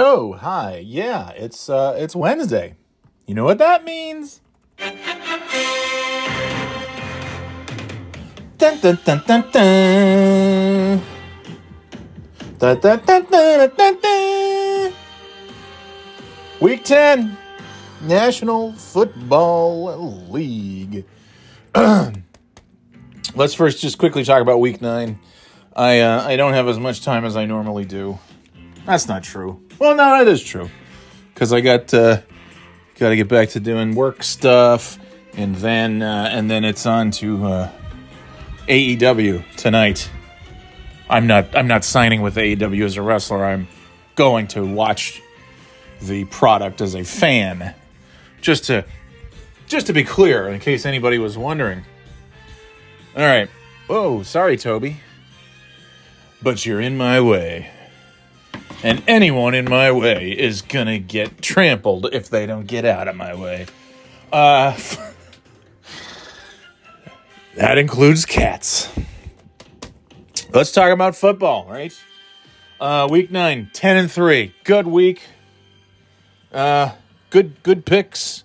Oh, hi. Yeah, it's uh it's Wednesday. You know what that means? Dun dun dun dun dun. Dun dun dun dun dun dun. Week 10, National Football League. Let's first just quickly talk about week 9. I uh, I don't have as much time as I normally do. That's not true. Well, no, that is true. Because I got uh, got to get back to doing work stuff, and then uh, and then it's on to uh, AEW tonight. I'm not I'm not signing with AEW as a wrestler. I'm going to watch the product as a fan. Just to just to be clear, in case anybody was wondering. All right. Whoa, sorry, Toby. But you're in my way. And anyone in my way is gonna get trampled if they don't get out of my way. Uh, that includes cats. Let's talk about football, right? Uh, week nine, 10 and 3. Good week. Uh, good good picks.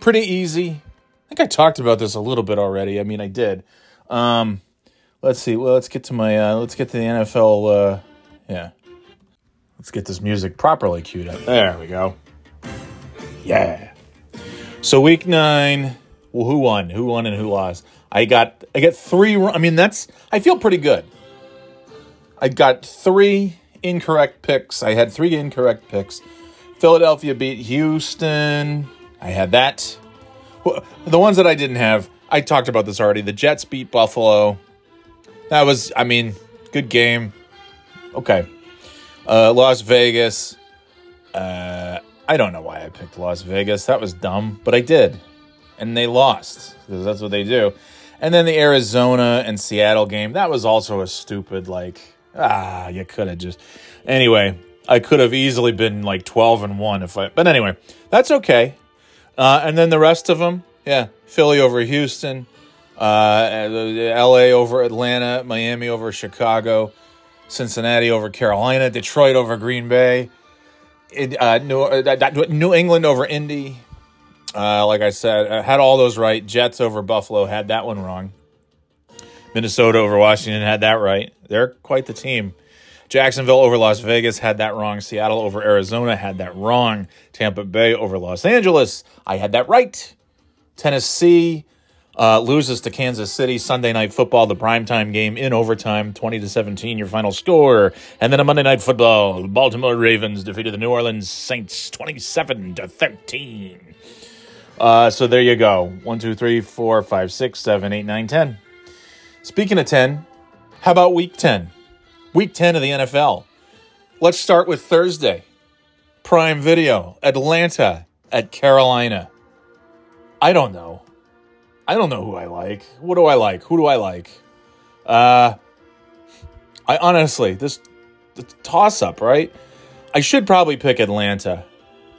Pretty easy. I think I talked about this a little bit already. I mean, I did. Um, let's see. Well, let's get to my uh, let's get to the NFL. Uh, yeah, let's get this music properly queued up. There we go. Yeah. So week nine, well, who won? Who won and who lost? I got I got three. I mean, that's I feel pretty good. I got three incorrect picks. I had three incorrect picks. Philadelphia beat Houston. I had that. The ones that I didn't have, I talked about this already. The Jets beat Buffalo. That was, I mean, good game. Okay. Uh, Las Vegas. Uh, I don't know why I picked Las Vegas. That was dumb, but I did. And they lost because that's what they do. And then the Arizona and Seattle game. That was also a stupid, like, ah, you could have just. Anyway, I could have easily been like 12 and 1 if I. But anyway, that's okay. Uh, and then the rest of them, yeah, Philly over Houston, uh, LA over Atlanta, Miami over Chicago, Cincinnati over Carolina, Detroit over Green Bay, uh, New, uh, New England over Indy. Uh, like I said, I had all those right. Jets over Buffalo had that one wrong. Minnesota over Washington had that right. They're quite the team. Jacksonville over Las Vegas had that wrong. Seattle over Arizona had that wrong. Tampa Bay over Los Angeles, I had that right. Tennessee uh, loses to Kansas City Sunday night football, the primetime game in overtime, 20 to 17, your final score. And then a Monday night football, the Baltimore Ravens defeated the New Orleans Saints 27 to 13. Uh, so there you go. 1, 2, 3, 4, 5, 6, 7, 8, 9, 10. Speaking of 10, how about week 10? Week 10 of the NFL. Let's start with Thursday. Prime Video, Atlanta at Carolina. I don't know. I don't know who I like. What do I like? Who do I like? Uh I honestly, this toss up, right? I should probably pick Atlanta.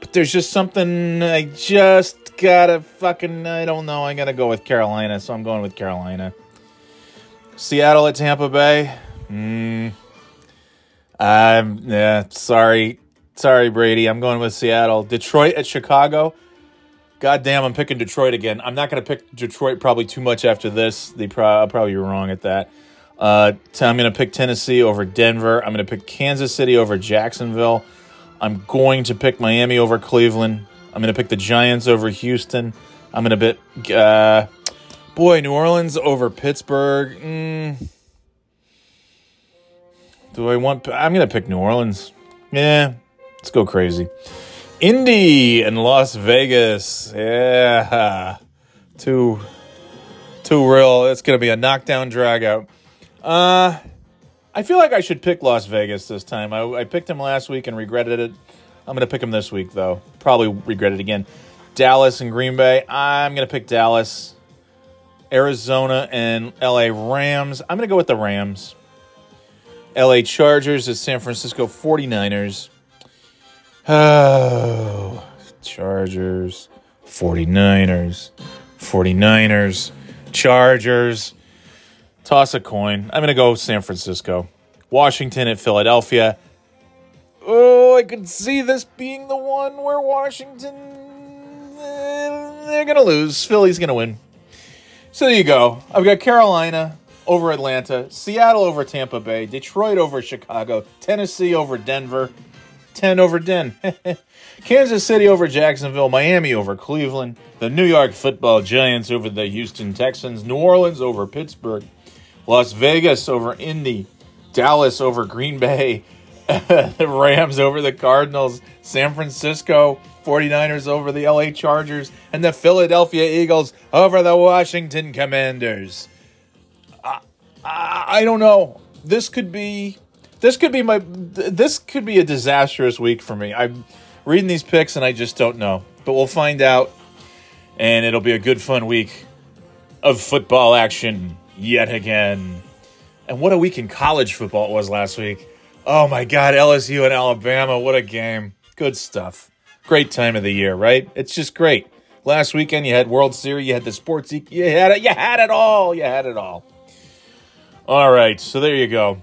But there's just something I just gotta fucking I don't know. I gotta go with Carolina, so I'm going with Carolina. Seattle at Tampa Bay. Hmm. Um, yeah, sorry. Sorry, Brady. I'm going with Seattle. Detroit at Chicago. God damn, I'm picking Detroit again. I'm not going to pick Detroit probably too much after this. They pro- I'll probably be wrong at that. Uh, I'm going to pick Tennessee over Denver. I'm going to pick Kansas City over Jacksonville. I'm going to pick Miami over Cleveland. I'm going to pick the Giants over Houston. I'm going to pick, uh, boy, New Orleans over Pittsburgh. Mm. Do I want? I'm gonna pick New Orleans. Yeah, let's go crazy. Indy and Las Vegas. Yeah, two, two real. It's gonna be a knockdown drag out. Uh, I feel like I should pick Las Vegas this time. I, I picked him last week and regretted it. I'm gonna pick him this week though. Probably regret it again. Dallas and Green Bay. I'm gonna pick Dallas. Arizona and LA Rams. I'm gonna go with the Rams. LA Chargers at San Francisco 49ers. Oh, Chargers, 49ers, 49ers, Chargers. Toss a coin. I'm going to go San Francisco. Washington at Philadelphia. Oh, I could see this being the one where Washington they're gonna lose. Philly's gonna win. So there you go. I've got Carolina over Atlanta, Seattle over Tampa Bay, Detroit over Chicago, Tennessee over Denver, 10 over Den, Kansas City over Jacksonville, Miami over Cleveland, the New York football Giants over the Houston Texans, New Orleans over Pittsburgh, Las Vegas over Indy, Dallas over Green Bay, the Rams over the Cardinals, San Francisco 49ers over the LA Chargers, and the Philadelphia Eagles over the Washington Commanders. I, I, I don't know. This could be this could be my this could be a disastrous week for me. I'm reading these picks and I just don't know. But we'll find out and it'll be a good fun week of football action yet again. And what a week in college football it was last week. Oh my God, LSU and Alabama, what a game. Good stuff. Great time of the year, right? It's just great. Last weekend you had World Series, you had the sports, you had it, you had it all, you had it all. All right, so there you go.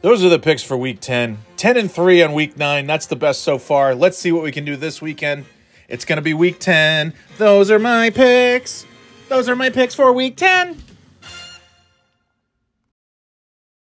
Those are the picks for week 10. 10 and 3 on week 9. That's the best so far. Let's see what we can do this weekend. It's going to be week 10. Those are my picks. Those are my picks for week 10.